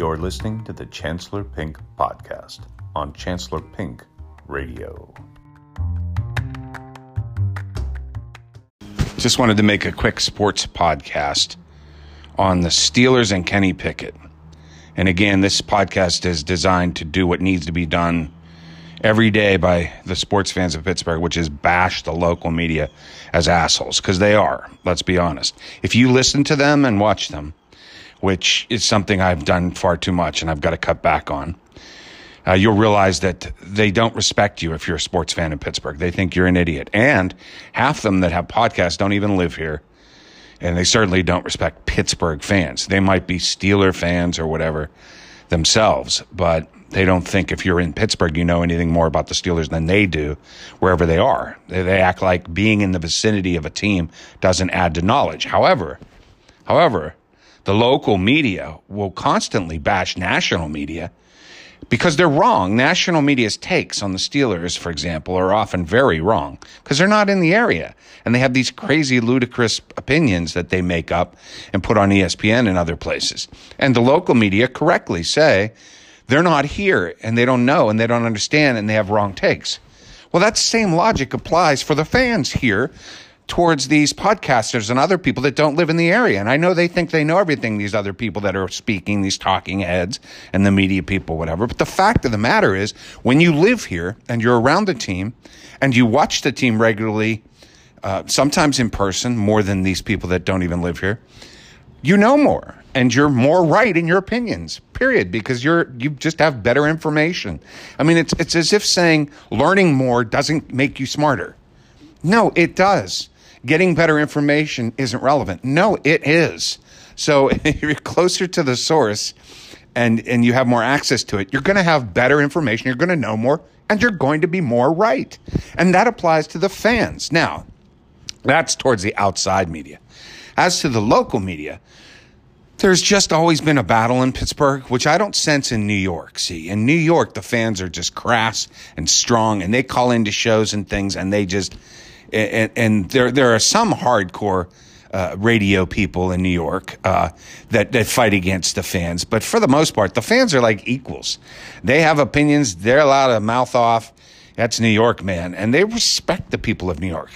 You're listening to the Chancellor Pink podcast on Chancellor Pink Radio. Just wanted to make a quick sports podcast on the Steelers and Kenny Pickett. And again, this podcast is designed to do what needs to be done every day by the sports fans of Pittsburgh, which is bash the local media as assholes, because they are, let's be honest. If you listen to them and watch them, which is something I've done far too much and I've got to cut back on, uh, you'll realize that they don't respect you if you're a sports fan in Pittsburgh. They think you're an idiot. And half of them that have podcasts don't even live here. And they certainly don't respect Pittsburgh fans. They might be Steeler fans or whatever themselves, but they don't think if you're in Pittsburgh, you know anything more about the Steelers than they do wherever they are. They, they act like being in the vicinity of a team doesn't add to knowledge. However, however, the local media will constantly bash national media because they're wrong. National media's takes on the Steelers, for example, are often very wrong because they're not in the area and they have these crazy, ludicrous opinions that they make up and put on ESPN and other places. And the local media correctly say they're not here and they don't know and they don't understand and they have wrong takes. Well, that same logic applies for the fans here towards these podcasters and other people that don't live in the area. And I know they think they know everything, these other people that are speaking, these talking heads and the media people, whatever. But the fact of the matter is, when you live here and you're around the team and you watch the team regularly, uh, sometimes in person, more than these people that don't even live here, you know more and you're more right in your opinions period because you're you just have better information i mean it's it's as if saying learning more doesn't make you smarter no it does getting better information isn't relevant. No it is. So you're closer to the source and and you have more access to it you're going to have better information you're going to know more and you're going to be more right. And that applies to the fans. Now that's towards the outside media. As to the local media there's just always been a battle in Pittsburgh, which I don't sense in New York. See, in New York, the fans are just crass and strong, and they call into shows and things, and they just and, and there there are some hardcore uh, radio people in New York uh, that that fight against the fans, but for the most part, the fans are like equals. They have opinions. They're allowed to mouth off. That's New York, man, and they respect the people of New York.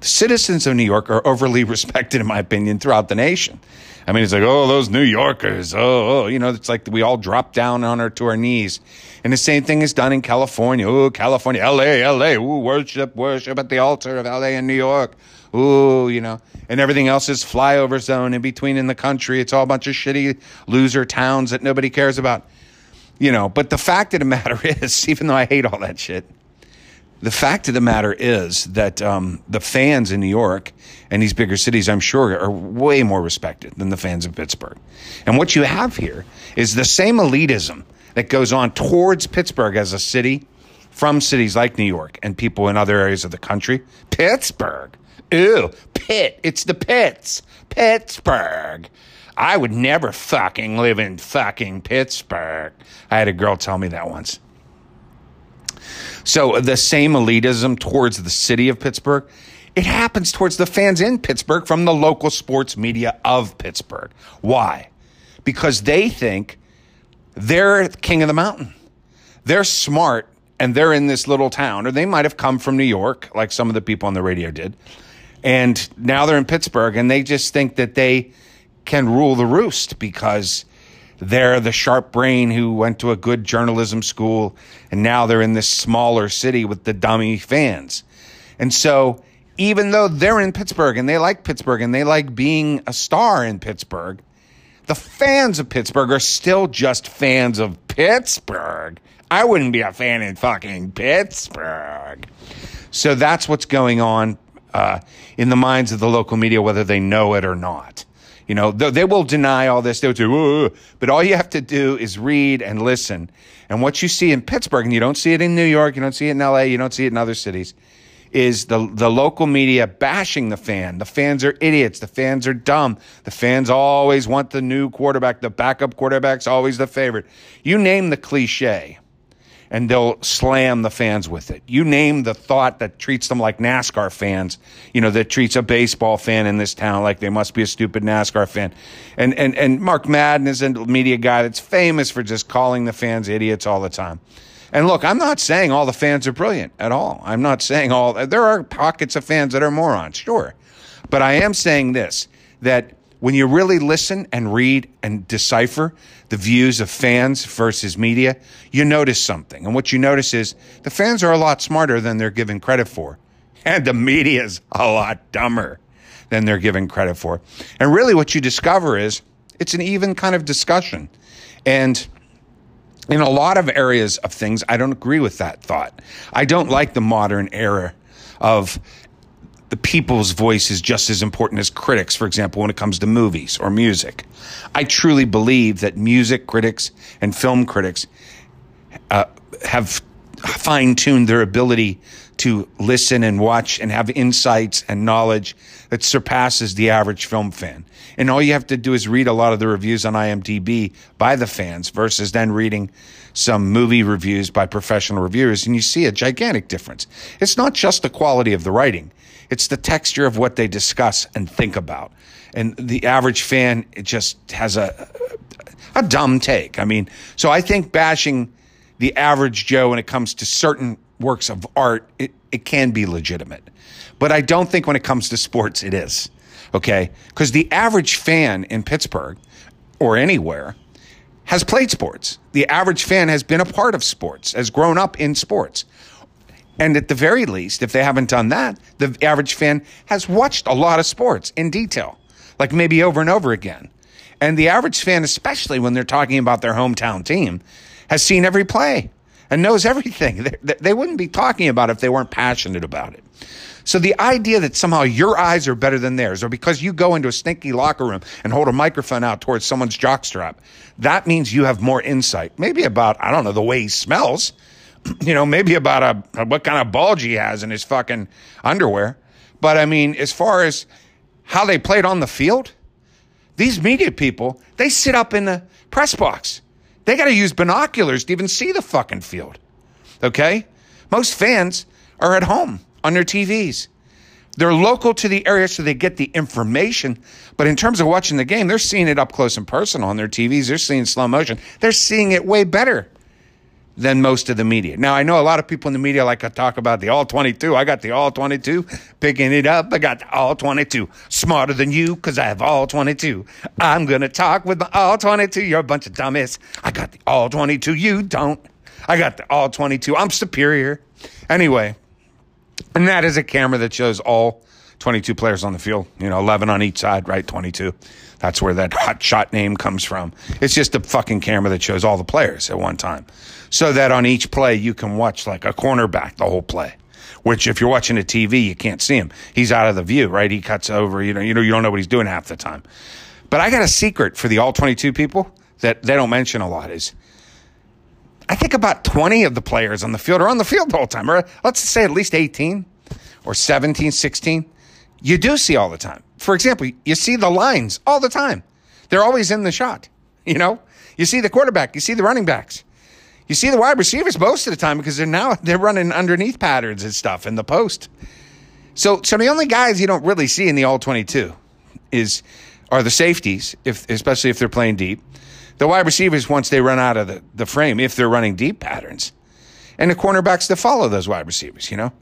The citizens of New York are overly respected, in my opinion, throughout the nation. I mean, it's like, oh, those New Yorkers. Oh, oh, you know, it's like we all drop down on our to our knees. And the same thing is done in California. Oh, California, LA, LA. Ooh, worship, worship at the altar of LA and New York. Ooh, you know, and everything else is flyover zone in between in the country. It's all a bunch of shitty loser towns that nobody cares about. You know, but the fact of the matter is, even though I hate all that shit, the fact of the matter is that um, the fans in New York and these bigger cities, I'm sure, are way more respected than the fans of Pittsburgh. And what you have here is the same elitism that goes on towards Pittsburgh as a city from cities like New York and people in other areas of the country. Pittsburgh. Ew, Pitt. It's the Pits. Pittsburgh. I would never fucking live in fucking Pittsburgh. I had a girl tell me that once. So the same elitism towards the city of Pittsburgh, it happens towards the fans in Pittsburgh from the local sports media of Pittsburgh. Why? Because they think they're king of the mountain. They're smart and they're in this little town, or they might have come from New York, like some of the people on the radio did. And now they're in Pittsburgh and they just think that they can rule the roost because they're the sharp brain who went to a good journalism school and now they're in this smaller city with the dummy fans. And so even though they're in Pittsburgh and they like Pittsburgh and they like being a star in Pittsburgh, the fans of Pittsburgh are still just fans of Pittsburgh. I wouldn't be a fan in fucking Pittsburgh. So that's what's going on uh, in the minds of the local media, whether they know it or not. You know, they, will deny all this. They'll say, but all you have to do is read and listen. And what you see in Pittsburgh, and you don't see it in New York, you don't see it in LA, you don't see it in other cities, is the, the local media bashing the fan. The fans are idiots. The fans are dumb. The fans always want the new quarterback. The backup quarterback's always the favorite. You name the cliche. And they'll slam the fans with it. You name the thought that treats them like NASCAR fans, you know, that treats a baseball fan in this town like they must be a stupid NASCAR fan. And and and Mark Madden is a media guy that's famous for just calling the fans idiots all the time. And look, I'm not saying all the fans are brilliant at all. I'm not saying all there are pockets of fans that are morons, sure. But I am saying this that when you really listen and read and decipher the views of fans versus media, you notice something. And what you notice is the fans are a lot smarter than they're given credit for. And the media is a lot dumber than they're given credit for. And really what you discover is it's an even kind of discussion. And in a lot of areas of things, I don't agree with that thought. I don't like the modern era of the people's voice is just as important as critics, for example, when it comes to movies or music. I truly believe that music critics and film critics uh, have fine tuned their ability to listen and watch and have insights and knowledge that surpasses the average film fan. And all you have to do is read a lot of the reviews on IMDb by the fans versus then reading some movie reviews by professional reviewers, and you see a gigantic difference. It's not just the quality of the writing, it's the texture of what they discuss and think about. And the average fan it just has a, a dumb take. I mean, so I think bashing the average Joe when it comes to certain works of art, it, it can be legitimate. But I don't think when it comes to sports, it is. Okay? Because the average fan in Pittsburgh or anywhere has played sports. The average fan has been a part of sports, has grown up in sports. And at the very least, if they haven't done that, the average fan has watched a lot of sports in detail, like maybe over and over again. And the average fan, especially when they're talking about their hometown team, has seen every play and knows everything. They, they wouldn't be talking about it if they weren't passionate about it. So the idea that somehow your eyes are better than theirs, or because you go into a stinky locker room and hold a microphone out towards someone's jockstrap, that means you have more insight. Maybe about, I don't know, the way he smells you know, maybe about a, what kind of bulge he has in his fucking underwear. But I mean, as far as how they played on the field, these media people, they sit up in the press box. They got to use binoculars to even see the fucking field. Okay? Most fans are at home on their TVs. They're local to the area, so they get the information. But in terms of watching the game, they're seeing it up close and personal on their TVs. They're seeing slow motion. They're seeing it way better than most of the media. Now, I know a lot of people in the media like to talk about the all 22. I got the all 22, picking it up. I got the all 22. Smarter than you because I have all 22. I'm going to talk with the all 22. You're a bunch of dumbass. I got the all 22. You don't. I got the all 22. I'm superior. Anyway, and that is a camera that shows all 22 players on the field, you know, 11 on each side, right? 22. That's where that hot shot name comes from. It's just a fucking camera that shows all the players at one time. So that on each play, you can watch like a cornerback the whole play. Which if you're watching a TV, you can't see him. He's out of the view, right? He cuts over, you know, you know, you don't know what he's doing half the time. But I got a secret for the all 22 people that they don't mention a lot is I think about 20 of the players on the field are on the field the whole time, or let's say at least 18 or 17, 16. You do see all the time for example, you see the lines all the time. They're always in the shot. You know, you see the quarterback, you see the running backs, you see the wide receivers most of the time because they're now they're running underneath patterns and stuff in the post. So, so the only guys you don't really see in the all twenty-two is are the safeties, if especially if they're playing deep. The wide receivers once they run out of the, the frame, if they're running deep patterns, and the cornerbacks that follow those wide receivers. You know,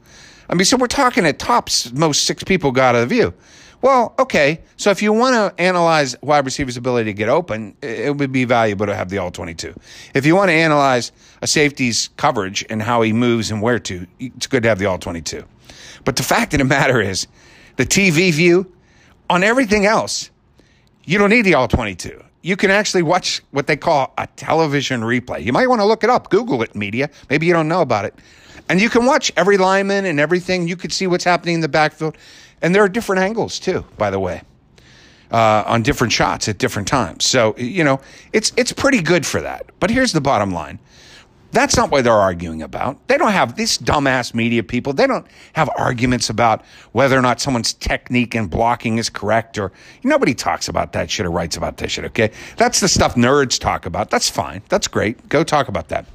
I mean, so we're talking at tops. Most six people got out of view. Well, okay. So if you want to analyze wide receivers' ability to get open, it would be valuable to have the all 22. If you want to analyze a safety's coverage and how he moves and where to, it's good to have the all 22. But the fact of the matter is, the TV view on everything else, you don't need the all 22. You can actually watch what they call a television replay. You might want to look it up, Google it, media. Maybe you don't know about it. And you can watch every lineman and everything. You could see what's happening in the backfield. And there are different angles too, by the way, uh, on different shots at different times. So, you know, it's, it's pretty good for that. But here's the bottom line. That's not what they're arguing about. They don't have these dumbass media people. They don't have arguments about whether or not someone's technique and blocking is correct or nobody talks about that shit or writes about that shit. Okay. That's the stuff nerds talk about. That's fine. That's great. Go talk about that.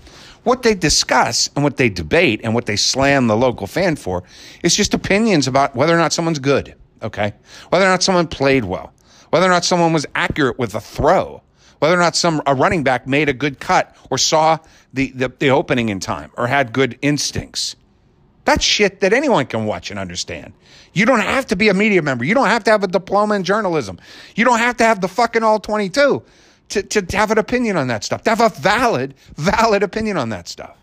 What they discuss and what they debate and what they slam the local fan for is just opinions about whether or not someone's good, okay? Whether or not someone played well, whether or not someone was accurate with a throw, whether or not some a running back made a good cut or saw the, the, the opening in time or had good instincts. That's shit that anyone can watch and understand. You don't have to be a media member. You don't have to have a diploma in journalism. You don't have to have the fucking all 22 to, to have an opinion on that stuff, to have a valid, valid opinion on that stuff.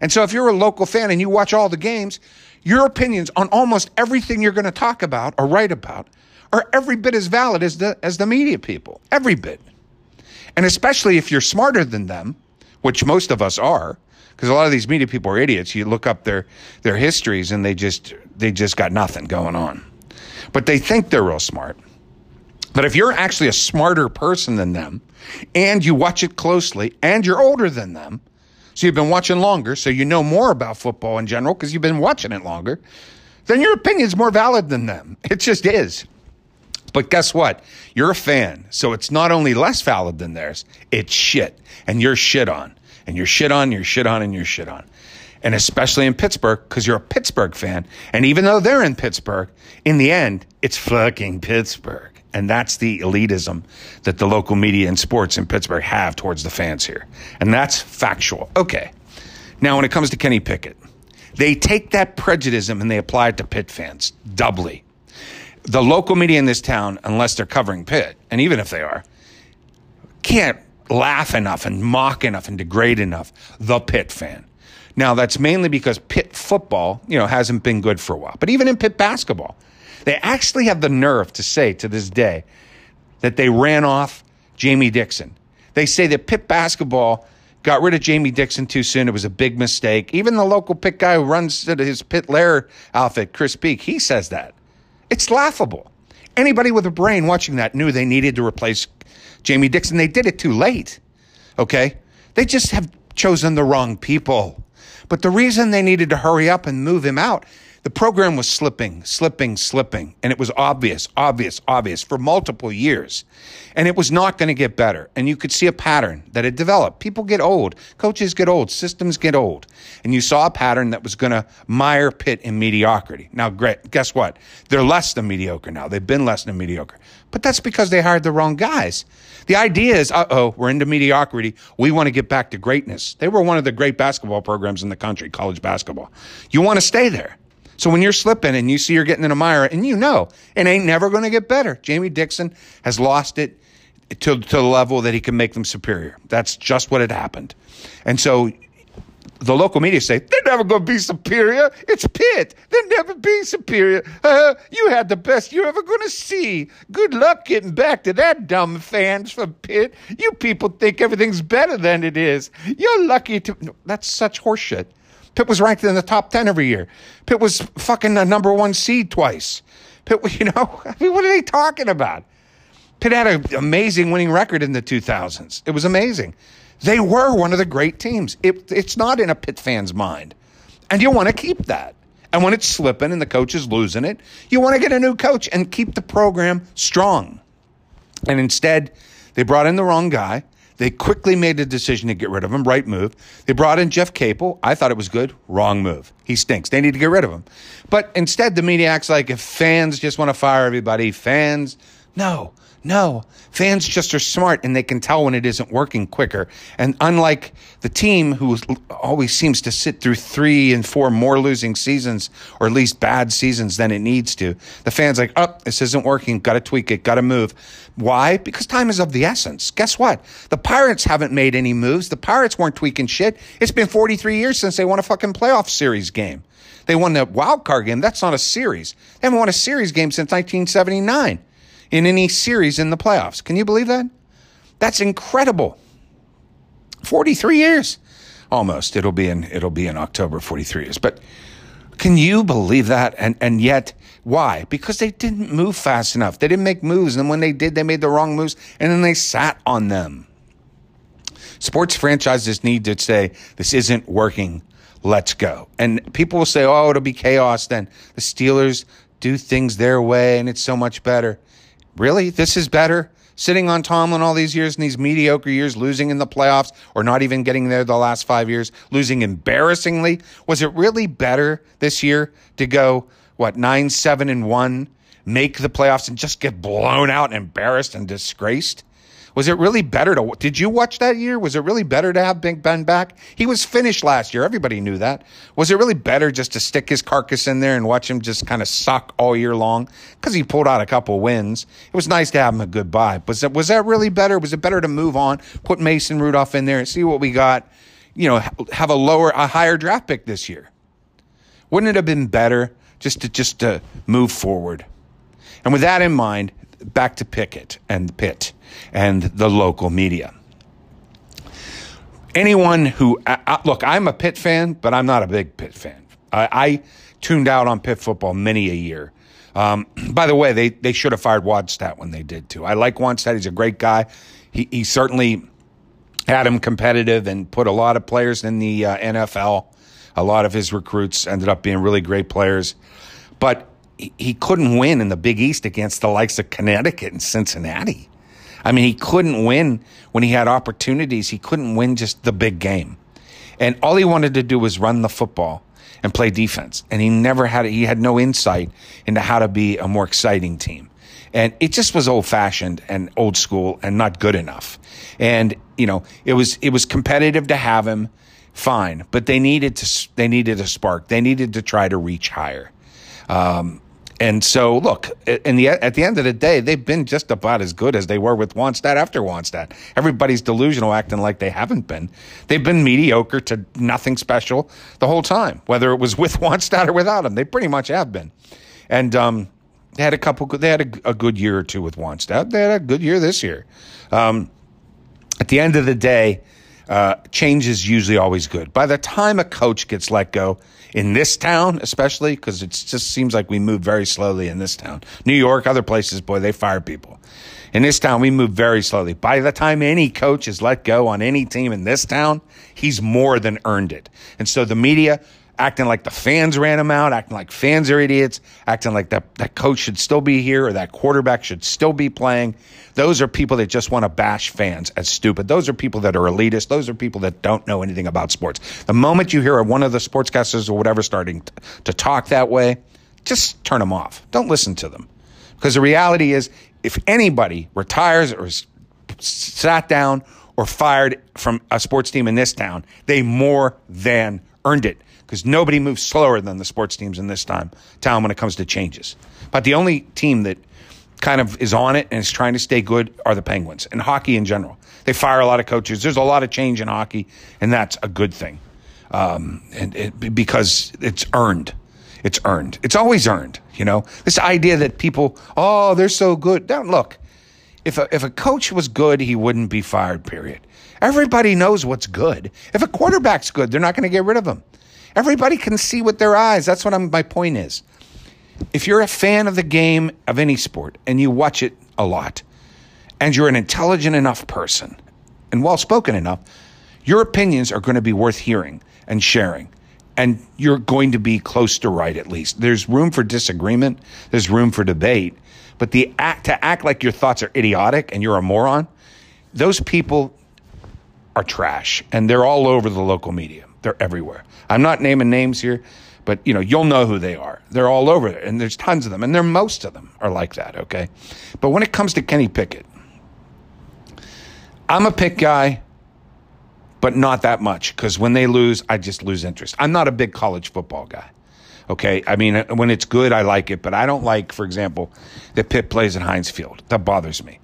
And so if you're a local fan and you watch all the games, your opinions on almost everything you're going to talk about or write about are every bit as valid as the, as the media people. Every bit. And especially if you're smarter than them, which most of us are, because a lot of these media people are idiots. You look up their their histories and they just they just got nothing going on. But they think they're real smart. But if you're actually a smarter person than them and you watch it closely and you're older than them, so you've been watching longer, so you know more about football in general because you've been watching it longer, then your opinion's more valid than them. It just is. But guess what? You're a fan, so it's not only less valid than theirs, it's shit. And you're shit on and you're shit on, you're shit on, and you're shit on. And especially in Pittsburgh, because you're a Pittsburgh fan. And even though they're in Pittsburgh, in the end, it's fucking Pittsburgh. And that's the elitism that the local media and sports in Pittsburgh have towards the fans here. And that's factual. Okay. Now, when it comes to Kenny Pickett, they take that prejudice and they apply it to Pitt fans doubly. The local media in this town, unless they're covering Pitt, and even if they are, can't laugh enough and mock enough and degrade enough the Pitt fan. Now, that's mainly because Pitt football, you know, hasn't been good for a while. But even in Pitt basketball, they actually have the nerve to say to this day that they ran off Jamie Dixon. They say that Pitt basketball got rid of Jamie Dixon too soon. It was a big mistake. Even the local Pitt guy who runs his Pitt Lair outfit, Chris Peak, he says that. It's laughable. Anybody with a brain watching that knew they needed to replace Jamie Dixon. They did it too late. Okay? They just have chosen the wrong people. But the reason they needed to hurry up and move him out the program was slipping, slipping, slipping. And it was obvious, obvious, obvious for multiple years. And it was not going to get better. And you could see a pattern that had developed. People get old, coaches get old, systems get old. And you saw a pattern that was going to mire Pitt in mediocrity. Now, guess what? They're less than mediocre now. They've been less than mediocre. But that's because they hired the wrong guys. The idea is, uh oh, we're into mediocrity. We want to get back to greatness. They were one of the great basketball programs in the country, college basketball. You want to stay there. So when you're slipping and you see you're getting in a mire and you know it ain't never going to get better, Jamie Dixon has lost it to, to the level that he can make them superior. That's just what had happened. And so the local media say they're never going to be superior. It's Pitt. They'll never be superior. Uh, you had the best you're ever going to see. Good luck getting back to that dumb fans from Pitt. You people think everything's better than it is. You're lucky to. That's such horseshit. Pitt was ranked in the top 10 every year. Pitt was fucking a number one seed twice. Pitt, you know, I mean, what are they talking about? Pitt had an amazing winning record in the 2000s. It was amazing. They were one of the great teams. It, it's not in a Pitt fan's mind. And you want to keep that. And when it's slipping and the coach is losing it, you want to get a new coach and keep the program strong. And instead, they brought in the wrong guy. They quickly made the decision to get rid of him. Right move. They brought in Jeff Capel. I thought it was good. Wrong move. He stinks. They need to get rid of him. But instead, the media acts like if fans just want to fire everybody, fans, no. No, fans just are smart and they can tell when it isn't working quicker. And unlike the team who always seems to sit through three and four more losing seasons, or at least bad seasons than it needs to, the fans like, oh, this isn't working. Got to tweak it. Got to move. Why? Because time is of the essence. Guess what? The Pirates haven't made any moves. The Pirates weren't tweaking shit. It's been 43 years since they won a fucking playoff series game. They won the wild card game. That's not a series. They haven't won a series game since 1979 in any series in the playoffs. Can you believe that? That's incredible. 43 years. Almost. It'll be in it'll be in October 43 years. But can you believe that? And and yet why? Because they didn't move fast enough. They didn't make moves and when they did they made the wrong moves and then they sat on them. Sports franchises need to say this isn't working. Let's go. And people will say, "Oh, it'll be chaos then." The Steelers do things their way and it's so much better. Really? This is better? sitting on Tomlin all these years in these mediocre years, losing in the playoffs or not even getting there the last five years, losing embarrassingly? Was it really better this year to go, what, nine, seven, and one, make the playoffs and just get blown out and embarrassed and disgraced? Was it really better to? Did you watch that year? Was it really better to have Big Ben back? He was finished last year. Everybody knew that. Was it really better just to stick his carcass in there and watch him just kind of suck all year long? Because he pulled out a couple wins. It was nice to have him a goodbye. Was that was that really better? Was it better to move on, put Mason Rudolph in there, and see what we got? You know, have a lower, a higher draft pick this year. Wouldn't it have been better just to just to move forward? And with that in mind, back to Pickett and the Pitt and the local media. Anyone who, look, I'm a Pitt fan, but I'm not a big Pitt fan. I, I tuned out on Pitt football many a year. Um, by the way, they, they should have fired Wannstedt when they did too. I like Wannstedt. He's a great guy. He, he certainly had him competitive and put a lot of players in the uh, NFL. A lot of his recruits ended up being really great players. But he couldn't win in the Big East against the likes of Connecticut and Cincinnati. I mean, he couldn't win when he had opportunities. He couldn't win just the big game. And all he wanted to do was run the football and play defense. And he never had, he had no insight into how to be a more exciting team. And it just was old fashioned and old school and not good enough. And, you know, it was, it was competitive to have him. Fine. But they needed to, they needed a spark. They needed to try to reach higher. Um, and so, look, in the, at the end of the day, they've been just about as good as they were with Wannstedt after Wannstedt. Everybody's delusional, acting like they haven't been. They've been mediocre to nothing special the whole time, whether it was with Wannstedt or without him. They pretty much have been. And um, they had a couple. They had a, a, good year or two with Wannstedt. They had a good year this year. Um, at the end of the day, uh, change is usually always good. By the time a coach gets let go in this town, especially because it just seems like we move very slowly in this town. New York, other places, boy, they fire people. In this town, we move very slowly. By the time any coach is let go on any team in this town, he's more than earned it. And so the media acting like the fans ran him out, acting like fans are idiots, acting like that, that coach should still be here or that quarterback should still be playing. Those are people that just want to bash fans as stupid. Those are people that are elitist. Those are people that don't know anything about sports. The moment you hear one of the sportscasters or whatever starting to, to talk that way, just turn them off. Don't listen to them. Because the reality is, if anybody retires or is sat down or fired from a sports team in this town, they more than earned it because nobody moves slower than the sports teams in this time town when it comes to changes. But the only team that kind of is on it and is trying to stay good are the Penguins and hockey in general. They fire a lot of coaches. There's a lot of change in hockey, and that's a good thing, um, and it, because it's earned. It's earned. It's always earned. You know this idea that people, oh, they're so good. Don't look. If a, if a coach was good, he wouldn't be fired. Period. Everybody knows what's good. If a quarterback's good, they're not going to get rid of him. Everybody can see with their eyes. That's what I'm, my point is. If you're a fan of the game of any sport and you watch it a lot, and you're an intelligent enough person and well spoken enough, your opinions are going to be worth hearing and sharing. And you're going to be close to right at least. There's room for disagreement, there's room for debate, but the act to act like your thoughts are idiotic and you're a moron, those people are trash and they're all over the local media. They're everywhere. I'm not naming names here, but you know, you'll know who they are. They're all over there, and there's tons of them, and they're most of them are like that, okay? But when it comes to Kenny Pickett, I'm a pick guy, but not that much because when they lose, I just lose interest. I'm not a big college football guy. Okay. I mean, uh, when it's good, I like it, but I don't like, for example, that Pitt plays at Heinz Field. That bothers me.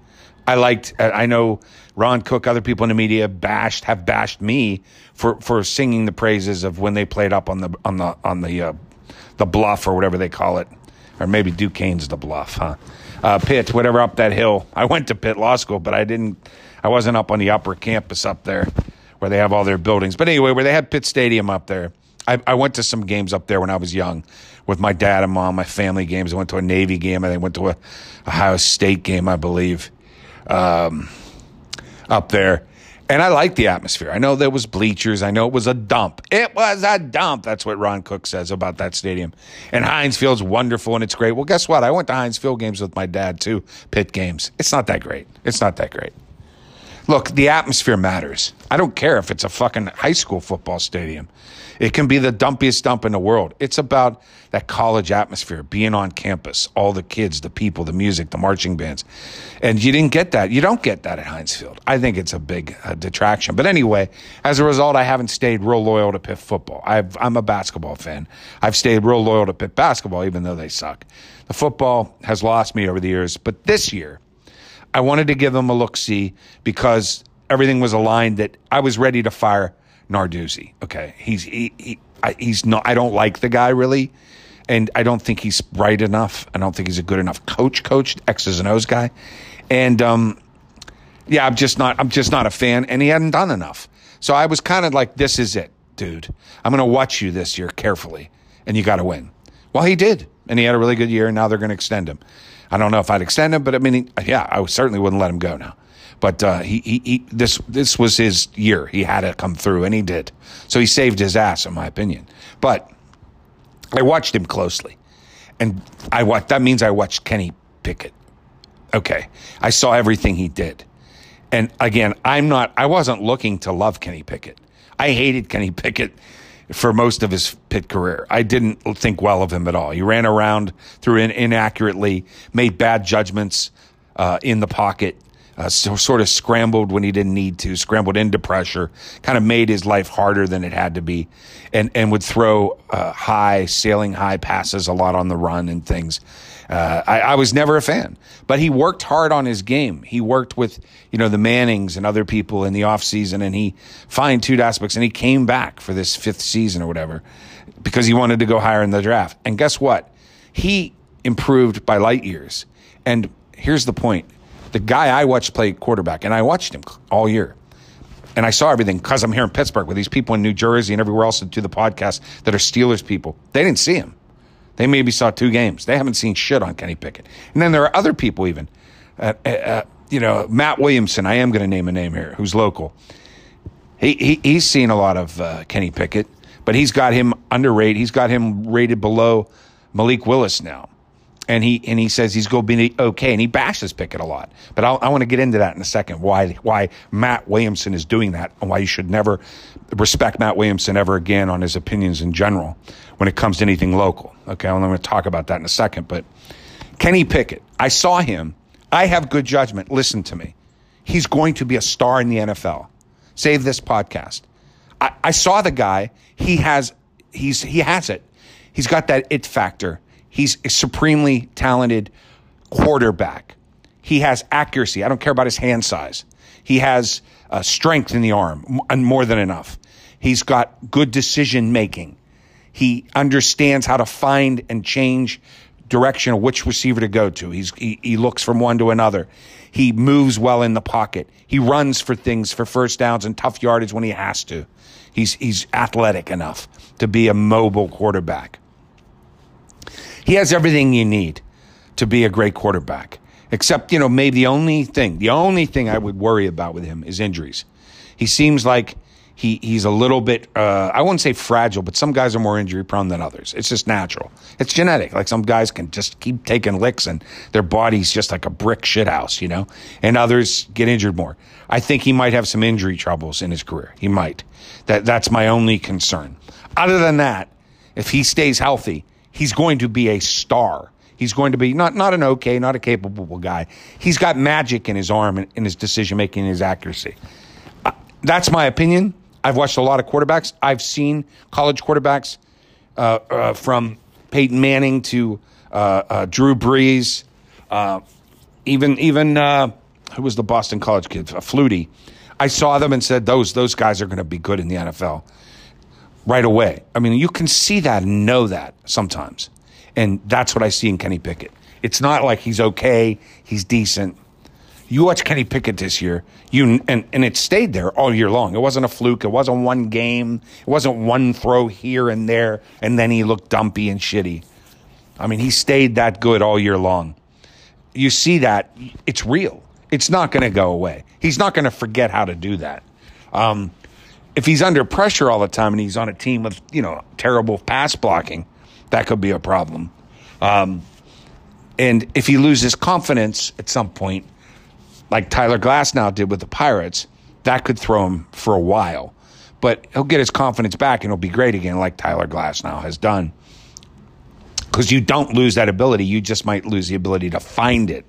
I liked, I know Ron Cook, other people in the media bashed, have bashed me for, for singing the praises of when they played up on the, on the, on the, uh, the bluff or whatever they call it. Or maybe Duquesne's the bluff, huh? Uh, Pitt, whatever up that hill. I went to Pitt Law School, but I didn't, I wasn't up on the upper campus up there where they have all their buildings. But anyway, where they had Pitt Stadium up there. I, I went to some games up there when I was young with my dad and mom, my family games. I went to a Navy game and I went to a Ohio State game, I believe um, up there. And I like the atmosphere. I know there was bleachers. I know it was a dump. It was a dump. That's what Ron Cook says about that stadium. And Heinz Field's wonderful and it's great. Well, guess what? I went to Heinz Field games with my dad too, Pitt games. It's not that great. It's not that great. Look, the atmosphere matters. I don't care if it's a fucking high school football stadium. It can be the dumpiest dump in the world. It's about that college atmosphere, being on campus, all the kids, the people, the music, the marching bands. And you didn't get that. You don't get that at Heinz Field. I think it's a big uh, detraction. But anyway, as a result, I haven't stayed real loyal to Pitt football. i am a basketball fan. I've stayed real loyal to Pitt basketball, even though they suck. The football has lost me over the years. But this year, I wanted to give them a look see because everything was aligned that I was ready to fire Narduzzi. Okay, he's he, he I, he's not. I don't like the guy really, and I don't think he's bright enough. I don't think he's a good enough coach. Coach X's and O's guy, and um, yeah, I'm just not. I'm just not a fan, and he hadn't done enough. So I was kind of like, "This is it, dude. I'm going to watch you this year carefully, and you got to win." Well, he did, and he had a really good year. And now they're going to extend him. I don't know if I'd extend him, but I mean, yeah, I certainly wouldn't let him go now. But uh, he, he, he, this this was his year. He had to come through, and he did. So he saved his ass, in my opinion. But I watched him closely, and I watched. That means I watched Kenny Pickett. Okay, I saw everything he did, and again, I'm not. I wasn't looking to love Kenny Pickett. I hated Kenny Pickett for most of his Pitt career. I didn't think well of him at all. He ran around, threw in inaccurately, made bad judgments uh, in the pocket, uh, so, sort of scrambled when he didn't need to, scrambled into pressure, kind of made his life harder than it had to be, and and would throw uh, high, sailing high passes a lot on the run and things. Uh, I, I, was never a fan, but he worked hard on his game. He worked with, you know, the Mannings and other people in the offseason and he fine tuned aspects and he came back for this fifth season or whatever because he wanted to go higher in the draft. And guess what? He improved by light years. And here's the point. The guy I watched play quarterback and I watched him all year and I saw everything because I'm here in Pittsburgh with these people in New Jersey and everywhere else that do the podcast that are Steelers people. They didn't see him. They maybe saw two games. They haven't seen shit on Kenny Pickett. And then there are other people even. Uh, uh, uh you know, Matt Williamson, I am going to name a name here, who's local. He, he He's seen a lot of uh, Kenny Pickett, but he's got him underrated. He's got him rated below Malik Willis now. And he and he says he's going to be okay, and he bashes Pickett a lot. But I'll, i want to get into that in a second. Why why Matt Williamson is doing that, and why you should never respect Matt Williamson ever again on his opinions in general when it comes to anything local. Okay, I'm going to talk about that in a second. But Kenny Pickett, I saw him. I have good judgment. Listen to me. He's going to be a star in the NFL. Save this podcast. I, I saw the guy. He has he's he has it. He's got that it factor. He's a supremely talented quarterback. He has accuracy. I don't care about his hand size. He has uh, strength in the arm, and more than enough. He's got good decision making. He understands how to find and change direction of which receiver to go to. He's, he, he looks from one to another. He moves well in the pocket. He runs for things for first downs and tough yardage when he has to. He's, he's athletic enough to be a mobile quarterback. He has everything you need to be a great quarterback. Except, you know, maybe the only thing, the only thing I would worry about with him is injuries. He seems like he he's a little bit uh, I wouldn't say fragile, but some guys are more injury prone than others. It's just natural. It's genetic. Like some guys can just keep taking licks and their body's just like a brick shithouse, you know. And others get injured more. I think he might have some injury troubles in his career. He might. That that's my only concern. Other than that, if he stays healthy, he's going to be a star. He's going to be not not an okay, not a capable guy. He's got magic in his arm and in his decision making and his accuracy. Uh, that's my opinion. I've watched a lot of quarterbacks. I've seen college quarterbacks uh, uh, from Peyton Manning to uh, uh Drew Brees, uh, even even who was the Boston College kid, Flutie. I saw them and said those those guys are going to be good in the NFL right away. I mean, you can see that and know that sometimes, and that's what I see in Kenny Pickett. It's not like he's okay, he's decent you watch Kenny Pickett this year, you and, and it stayed there all year long. It wasn't a fluke. It wasn't one game. It wasn't one throw here and there, and then he looked dumpy and shitty. I mean, he stayed that good all year long. You see that it's real. It's not going to go away. He's not going to forget how to do that. Um, if he's under pressure all the time and he's on a team with you know terrible pass blocking, that could be a problem. Um, and if he loses confidence at some point, like Tyler Glasnow did with the Pirates, that could throw him for a while. But he'll get his confidence back and he'll be great again, like Tyler Glasnow has done. Because you don't lose that ability, you just might lose the ability to find it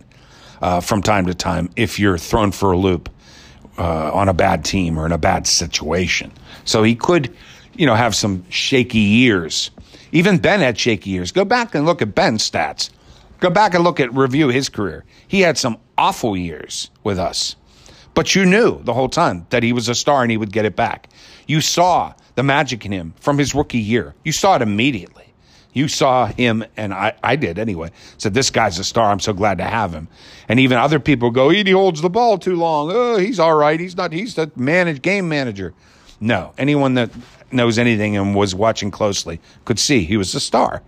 uh, from time to time if you're thrown for a loop uh, on a bad team or in a bad situation. So he could, you know, have some shaky years. Even Ben had shaky years. Go back and look at Ben's stats. Go back and look at review his career. He had some awful years with us. But you knew the whole time that he was a star and he would get it back. You saw the magic in him from his rookie year. You saw it immediately. You saw him, and I, I did anyway. Said this guy's a star. I'm so glad to have him. And even other people go, he holds the ball too long. Oh, he's all right. He's not. He's the manage game manager. No, anyone that knows anything and was watching closely could see he was a star.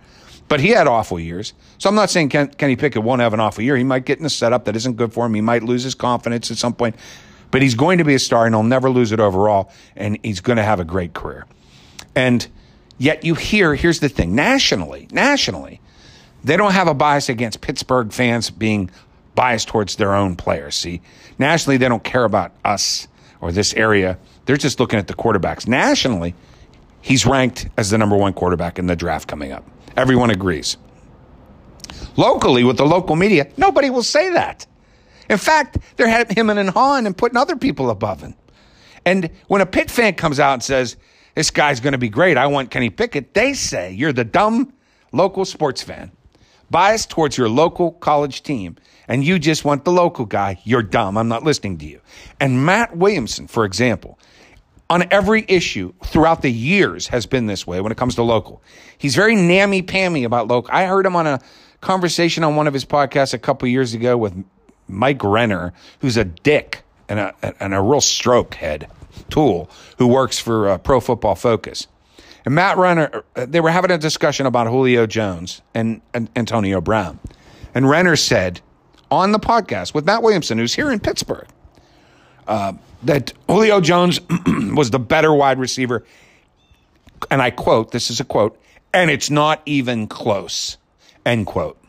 But he had awful years. So I'm not saying Ken, Kenny Pickett won't have an awful year. He might get in a setup that isn't good for him. He might lose his confidence at some point. But he's going to be a star and he'll never lose it overall. And he's going to have a great career. And Yet you hear, here's the thing nationally, nationally, they don't have a bias against Pittsburgh fans being biased towards their own players. See, nationally, they don't care about us or this area. They're just looking at the quarterbacks. Nationally, he's ranked as the number one quarterback in the draft coming up. Everyone agrees. Locally, with the local media, nobody will say that. In fact, they're having him and Han and putting other people above him. And when a Pitt fan comes out and says, this guy's going to be great. I want Kenny Pickett. They say you're the dumb local sports fan, biased towards your local college team, and you just want the local guy. You're dumb. I'm not listening to you. And Matt Williamson, for example, on every issue throughout the years has been this way when it comes to local. He's very nammy pammy about local. I heard him on a conversation on one of his podcasts a couple years ago with Mike Renner, who's a dick and a, and a real stroke head. Tool, who works for uh, Pro Football Focus. And Matt Renner, uh, they were having a discussion about Julio Jones and, and Antonio Brown. And Renner said on the podcast with Matt Williamson, who's here in Pittsburgh, uh, that Julio Jones was the better wide receiver. And I quote, this is a quote, and it's not even close, end quote.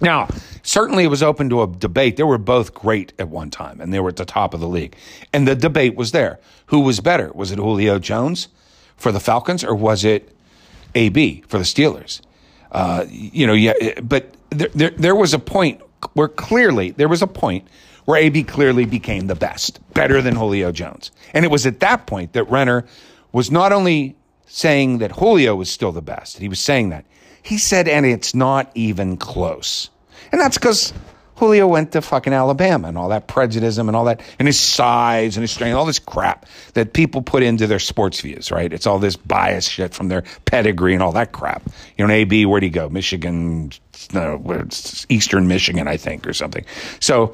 Now, certainly it was open to a debate. They were both great at one time and they were at the top of the league. And the debate was there. Who was better? Was it Julio Jones for the Falcons or was it AB for the Steelers? Uh, you know, yeah, but there, there, there was a point where clearly, there was a point where AB clearly became the best, better than Julio Jones. And it was at that point that Renner was not only saying that Julio was still the best, he was saying that. He said, and it's not even close. And that's because Julio went to fucking Alabama and all that prejudice and all that, and his size and his strength, all this crap that people put into their sports views, right? It's all this bias shit from their pedigree and all that crap. You know, AB, where'd he go? Michigan, no, Eastern Michigan, I think, or something. So,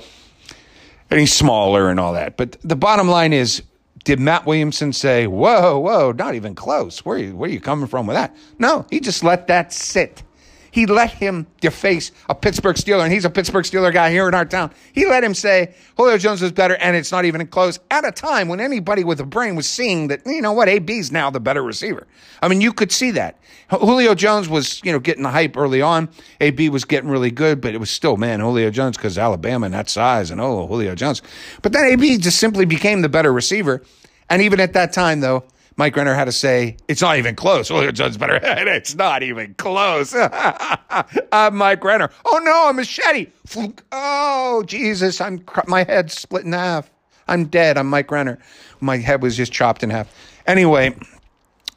and he's smaller and all that. But the bottom line is, did Matt Williamson say, whoa, whoa, not even close? Where are you, where are you coming from with that? No, he just let that sit. He let him deface a Pittsburgh Steeler, and he's a Pittsburgh Steeler guy here in our town. He let him say Julio Jones was better, and it's not even close at a time when anybody with a brain was seeing that, you know what, AB's now the better receiver. I mean, you could see that. Julio Jones was, you know, getting the hype early on. AB was getting really good, but it was still, man, Julio Jones because Alabama and that size, and oh, Julio Jones. But then AB just simply became the better receiver. And even at that time, though, Mike Renner had to say, it's not even close. Well, Jones better. it's not even close. uh, Mike Renner. Oh no, a machete. Oh, Jesus. I'm, my head's split in half. I'm dead. I'm Mike Renner. My head was just chopped in half. Anyway,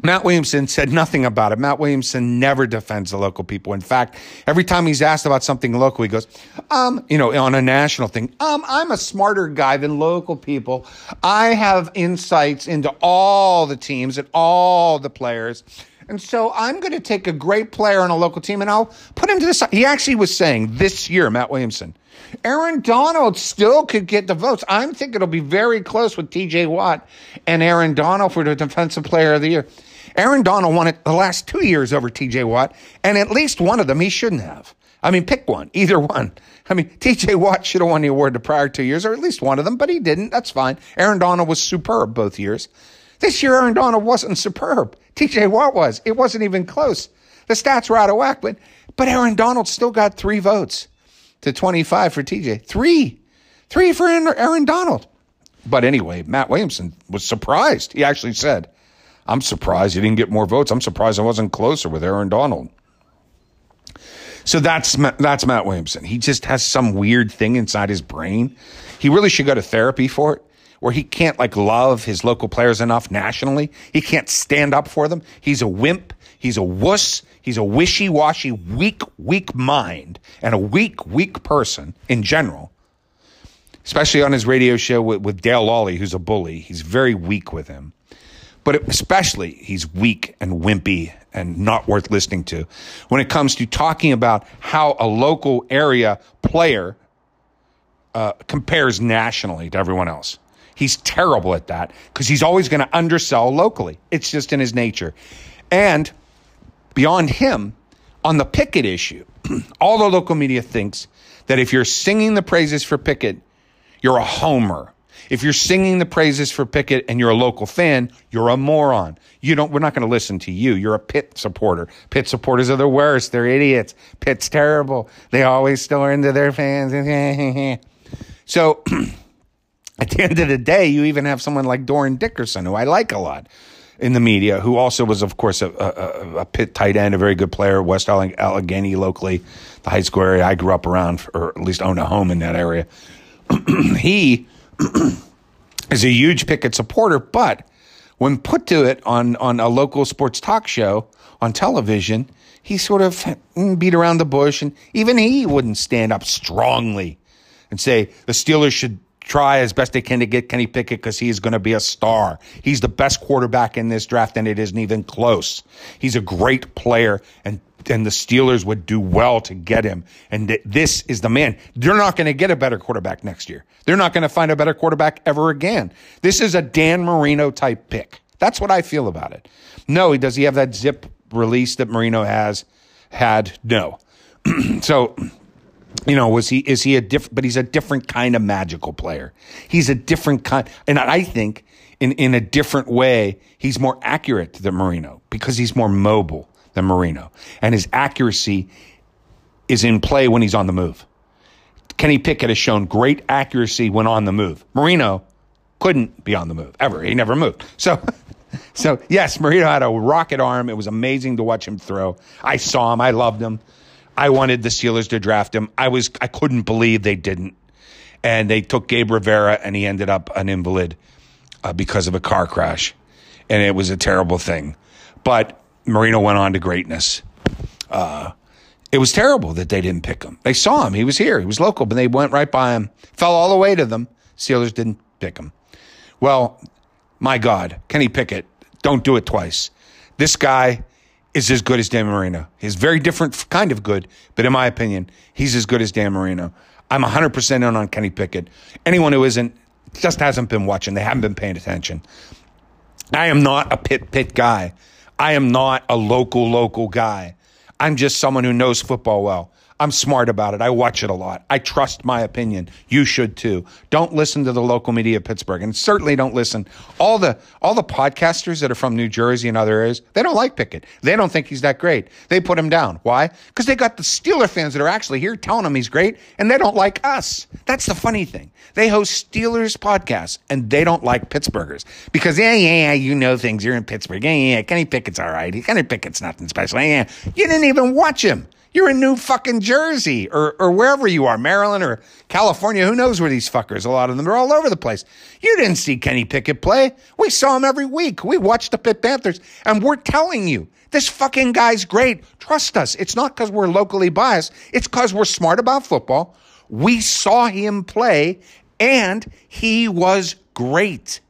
Matt Williamson said nothing about it. Matt Williamson never defends the local people. In fact, every time he's asked about something local, he goes, um, you know, on a national thing, um, I'm a smarter guy than local people. I have insights into all the teams and all the players. And so I'm going to take a great player on a local team and I'll put him to the side. He actually was saying this year, Matt Williamson, Aaron Donald still could get the votes. I'm thinking it'll be very close with TJ Watt and Aaron Donald for the defensive player of the year. Aaron Donald won it the last two years over TJ Watt, and at least one of them he shouldn't have. I mean, pick one, either one. I mean, TJ Watt should have won the award the prior two years, or at least one of them, but he didn't. That's fine. Aaron Donald was superb both years. This year, Aaron Donald wasn't superb. TJ Watt was. It wasn't even close. The stats were out of whack, but, but Aaron Donald still got three votes to 25 for TJ. Three. Three for Aaron Donald. But anyway, Matt Williamson was surprised. He actually said, I'm surprised he didn't get more votes. I'm surprised I wasn't closer with Aaron Donald. So that's that's Matt Williamson. He just has some weird thing inside his brain. He really should go to therapy for it, where he can't like love his local players enough nationally. He can't stand up for them. He's a wimp. He's a wuss. He's a wishy-washy, weak, weak mind and a weak, weak person in general. Especially on his radio show with, with Dale Lolley, who's a bully. He's very weak with him but especially he's weak and wimpy and not worth listening to when it comes to talking about how a local area player uh, compares nationally to everyone else. He's terrible at that because he's always going to undersell locally. It's just in his nature. And beyond him, on the Pickett issue, all the local media thinks that if you're singing the praises for Pickett, you're a homer if you're singing the praises for Pickett and you're a local fan, you're a moron. You don't, we're not going to listen to you. You're a Pitt supporter. Pitt supporters are the worst. They're idiots. Pitt's terrible. They always store into their fans. so at the end of the day, you even have someone like Dorin Dickerson, who I like a lot in the media, who also was, of course, a, a, a Pitt tight end, a very good player, West Allegheny locally, the high school area I grew up around, or at least owned a home in that area. he is a huge Pickett supporter, but when put to it on, on a local sports talk show on television, he sort of mm, beat around the bush, and even he wouldn't stand up strongly and say the Steelers should try as best they can to get Kenny Pickett because he is going to be a star. He's the best quarterback in this draft, and it isn't even close. He's a great player, and and the Steelers would do well to get him. And th- this is the man. They're not going to get a better quarterback next year. They're not going to find a better quarterback ever again. This is a Dan Marino type pick. That's what I feel about it. No, does he have that zip release that Marino has had? No. so you know, was he, is he a different, but he's a different kind of magical player. He's a different kind, and I think in, in a different way, he's more accurate than Marino because he's more mobile than Marino. And his accuracy is in play when he's on the move. Kenny Pickett has shown great accuracy when on the move. Marino couldn't be on the move ever. He never moved. So, so yes, Marino had a rocket arm. It was amazing to watch him throw. I saw him. I loved him. I wanted the Steelers to draft him. I was I couldn't believe they didn't, and they took Gabe Rivera, and he ended up an invalid uh, because of a car crash, and it was a terrible thing. But Marino went on to greatness. Uh, it was terrible that they didn't pick him. They saw him; he was here, he was local, but they went right by him, fell all the way to them. Steelers didn't pick him. Well, my God, Kenny Pickett, don't do it twice. This guy is as good as Dan Marino. He's very different kind of good, but in my opinion, he's as good as Dan Marino. I'm 100% in on Kenny Pickett. Anyone who isn't just hasn't been watching. They haven't been paying attention. I am not a Pitt Pitt guy. I am not a local local guy. I'm just someone who knows football well. I'm smart about it. I watch it a lot. I trust my opinion. You should too. Don't listen to the local media of Pittsburgh and certainly don't listen. All the all the podcasters that are from New Jersey and other areas, they don't like Pickett. They don't think he's that great. They put him down. Why? Because they got the Steeler fans that are actually here telling him he's great and they don't like us. That's the funny thing. They host Steelers podcasts and they don't like Pittsburghers because yeah, yeah, yeah, you know things. You're in Pittsburgh. Yeah, yeah, Kenny Pickett's all right. Kenny Pickett's nothing special. Yeah, you didn't even watch him. You're in New fucking Jersey or, or wherever you are, Maryland or California. Who knows where these fuckers? A lot of them are all over the place. You didn't see Kenny Pickett play. We saw him every week. We watched the Pitt Panthers, and we're telling you this fucking guy's great. Trust us. It's not because we're locally biased. It's because we're smart about football. We saw him play, and he was great.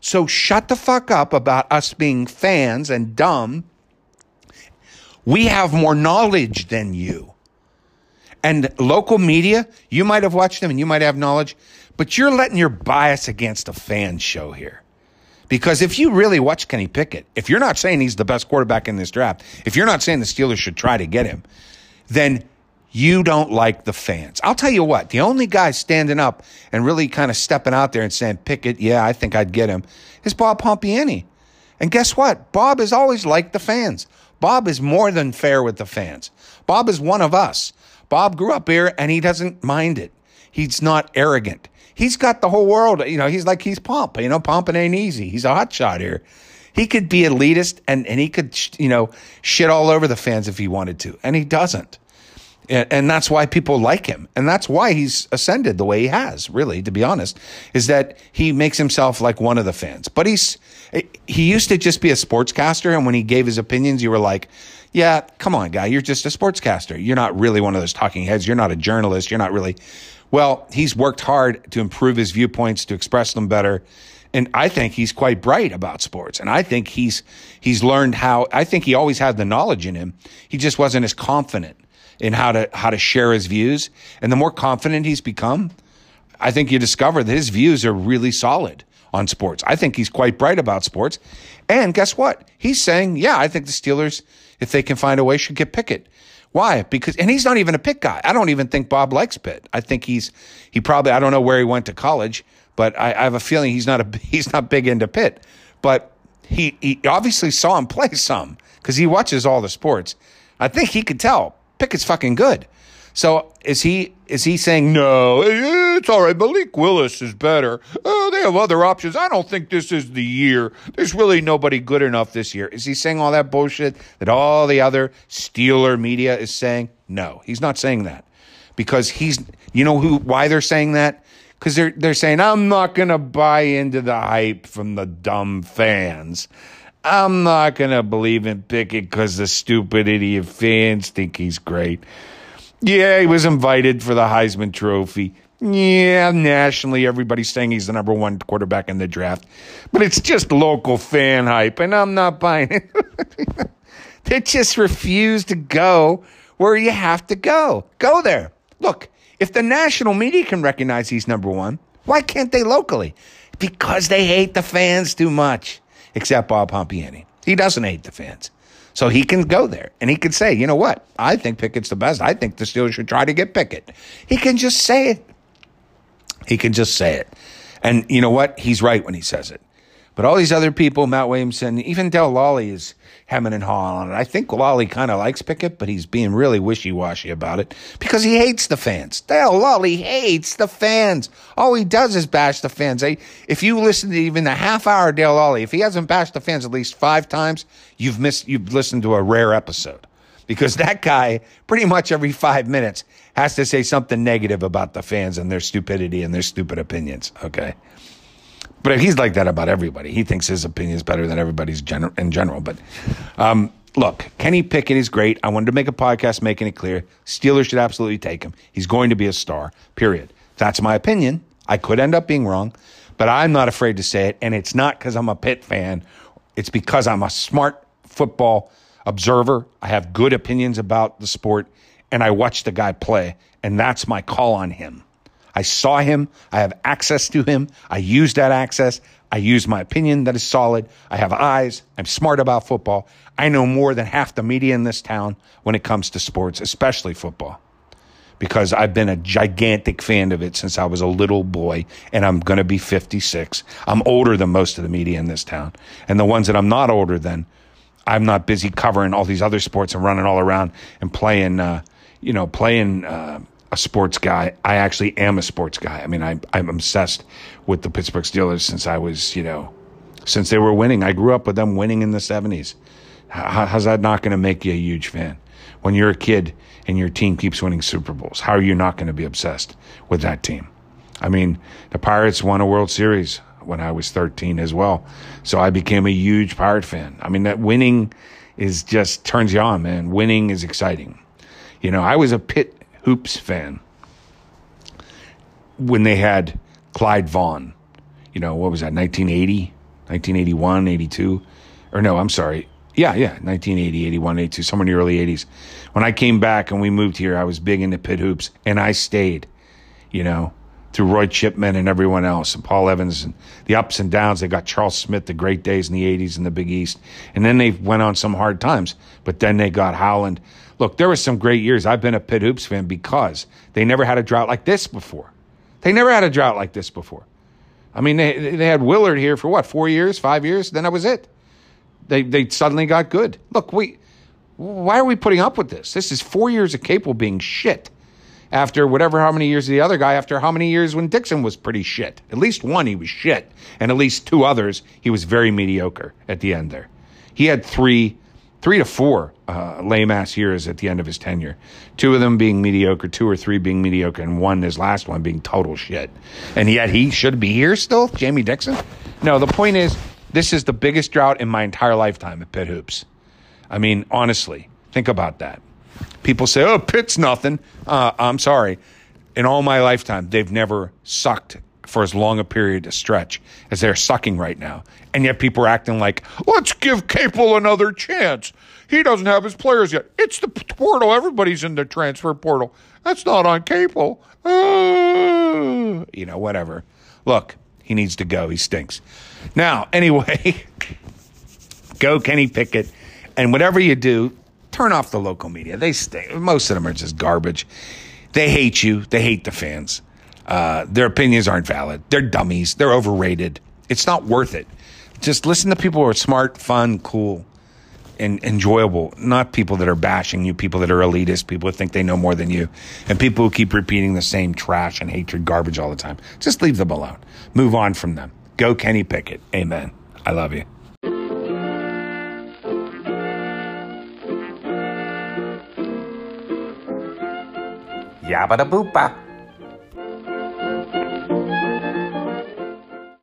So shut the fuck up about us being fans and dumb we have more knowledge than you. And local media, you might have watched them and you might have knowledge, but you're letting your bias against a fan show here. Because if you really watch Kenny Pickett, if you're not saying he's the best quarterback in this draft, if you're not saying the Steelers should try to get him, then you don't like the fans. I'll tell you what, the only guy standing up and really kind of stepping out there and saying, Pickett, yeah, I think I'd get him, is Bob Pompeani. And guess what? Bob has always liked the fans. Bob is more than fair with the fans. Bob is one of us. Bob grew up here and he doesn't mind it. He's not arrogant. He's got the whole world, you know, he's like he's Pomp, you know, Pomping ain't easy. He's a hot shot here. He could be elitist and, and he could, you know, shit all over the fans if he wanted to. And he doesn't. And, and that's why people like him. And that's why he's ascended the way he has, really, to be honest, is that he makes himself like one of the fans. But he's, he used to just be a sportscaster. And when he gave his opinions, you were like, yeah, come on, guy. You're just a sportscaster. You're not really one of those talking heads. You're not a journalist. You're not really. Well, he's worked hard to improve his viewpoints, to express them better. And I think he's quite bright about sports. And I think he's, he's learned how, I think he always had the knowledge in him. He just wasn't as confident in how to how to share his views. And the more confident he's become, I think you discover that his views are really solid on sports. I think he's quite bright about sports. And guess what? He's saying, yeah, I think the Steelers, if they can find a way, should get Pickett. Why? Because and he's not even a Pitt guy. I don't even think Bob likes Pitt. I think he's he probably I don't know where he went to college, but I, I have a feeling he's not a he's not big into Pitt. But he he obviously saw him play some because he watches all the sports. I think he could tell Pickett's fucking good. So is he is he saying no? It's all right. Malik Willis is better. Oh, they have other options. I don't think this is the year. There's really nobody good enough this year. Is he saying all that bullshit that all the other Steeler media is saying? No, he's not saying that because he's. You know who? Why they're saying that? Because they're they're saying I'm not going to buy into the hype from the dumb fans. I'm not going to believe in Pickett because the stupid idiot fans think he's great. Yeah, he was invited for the Heisman Trophy. Yeah, nationally, everybody's saying he's the number one quarterback in the draft. But it's just local fan hype, and I'm not buying it. they just refuse to go where you have to go. Go there. Look, if the national media can recognize he's number one, why can't they locally? Because they hate the fans too much except Bob Pompeani. He doesn't hate the fans. So he can go there and he can say, you know what? I think Pickett's the best. I think the Steelers should try to get Pickett. He can just say it. He can just say it. And you know what? He's right when he says it. But all these other people, Matt Williamson, even Dale Lolley is hemming and hawing on it. I think Lolley kind of likes Pickett, but he's being really wishy washy about it because he hates the fans. Dale Lolley hates the fans. All he does is bash the fans. If you listen to even a half hour Dale Lolley, if he hasn't bashed the fans at least five times, you've missed, you've listened to a rare episode because that guy pretty much every five minutes has to say something negative about the fans and their stupidity and their stupid opinions. Okay. But he's like that about everybody. He thinks his opinion is better than everybody's gen- in general. But um, look, Kenny Pickett is great. I wanted to make a podcast making it clear. Steelers should absolutely take him. He's going to be a star, period. That's my opinion. I could end up being wrong, but I'm not afraid to say it. And it's not because I'm a Pitt fan, it's because I'm a smart football observer. I have good opinions about the sport, and I watch the guy play. And that's my call on him. I saw him. I have access to him. I use that access. I use my opinion that is solid. I have eyes. I'm smart about football. I know more than half the media in this town when it comes to sports, especially football, because I've been a gigantic fan of it since I was a little boy, and I'm going to be 56. I'm older than most of the media in this town. And the ones that I'm not older than, I'm not busy covering all these other sports and running all around and playing, uh, you know, playing. Uh, a sports guy. I actually am a sports guy. I mean, I, I'm obsessed with the Pittsburgh Steelers since I was, you know, since they were winning. I grew up with them winning in the 70s. How, how's that not going to make you a huge fan? When you're a kid and your team keeps winning Super Bowls, how are you not going to be obsessed with that team? I mean, the Pirates won a World Series when I was 13 as well. So I became a huge Pirate fan. I mean, that winning is just turns you on, man. Winning is exciting. You know, I was a Pitt Hoops fan when they had Clyde Vaughn. You know, what was that, 1980, 1981, 82? Or no, I'm sorry. Yeah, yeah, 1980, 81, 82, somewhere in the early 80s. When I came back and we moved here, I was big into Pitt Hoops and I stayed, you know. through Roy Chipman and everyone else, and Paul Evans, and the ups and downs. They got Charles Smith, the great days in the 80s in the Big East. And then they went on some hard times, but then they got Howland. Look, there were some great years. I've been a Pitt Hoops fan because they never had a drought like this before. They never had a drought like this before. I mean, they, they had Willard here for what, four years, five years? Then that was it. They, they suddenly got good. Look, we, why are we putting up with this? This is four years of Capel being shit after whatever how many years the other guy after how many years when Dixon was pretty shit. At least one he was shit, and at least two others he was very mediocre at the end there. He had three, three to four uh, lame ass years at the end of his tenure. Two of them being mediocre, two or three being mediocre, and one his last one being total shit. And yet he should be here still, Jamie Dixon. No, the point is this is the biggest drought in my entire lifetime at Pitt Hoops. I mean, honestly, think about that. People say, oh, Pitt's nothing. Uh, I'm sorry. In all my lifetime, they've never sucked for as long a period of stretch as they're sucking right now. And yet people are acting like, let's give Capel another chance. He doesn't have his players yet. It's the portal. Everybody's in the transfer portal. That's not on Capel. Uh, you know, whatever. Look, he needs to go. He stinks. Now, anyway, go Kenny Pickett. And whatever you do, turn off the local media. They. Most of them are just garbage. They hate you. They hate the fans. Uh, their opinions aren't valid. They're dummies. They're overrated. It's not worth it. Just listen to people who are smart, fun, cool, and enjoyable. Not people that are bashing you, people that are elitist, people who think they know more than you, and people who keep repeating the same trash and hatred garbage all the time. Just leave them alone. Move on from them. Go Kenny Pickett. Amen. I love you. Yabba da boopa.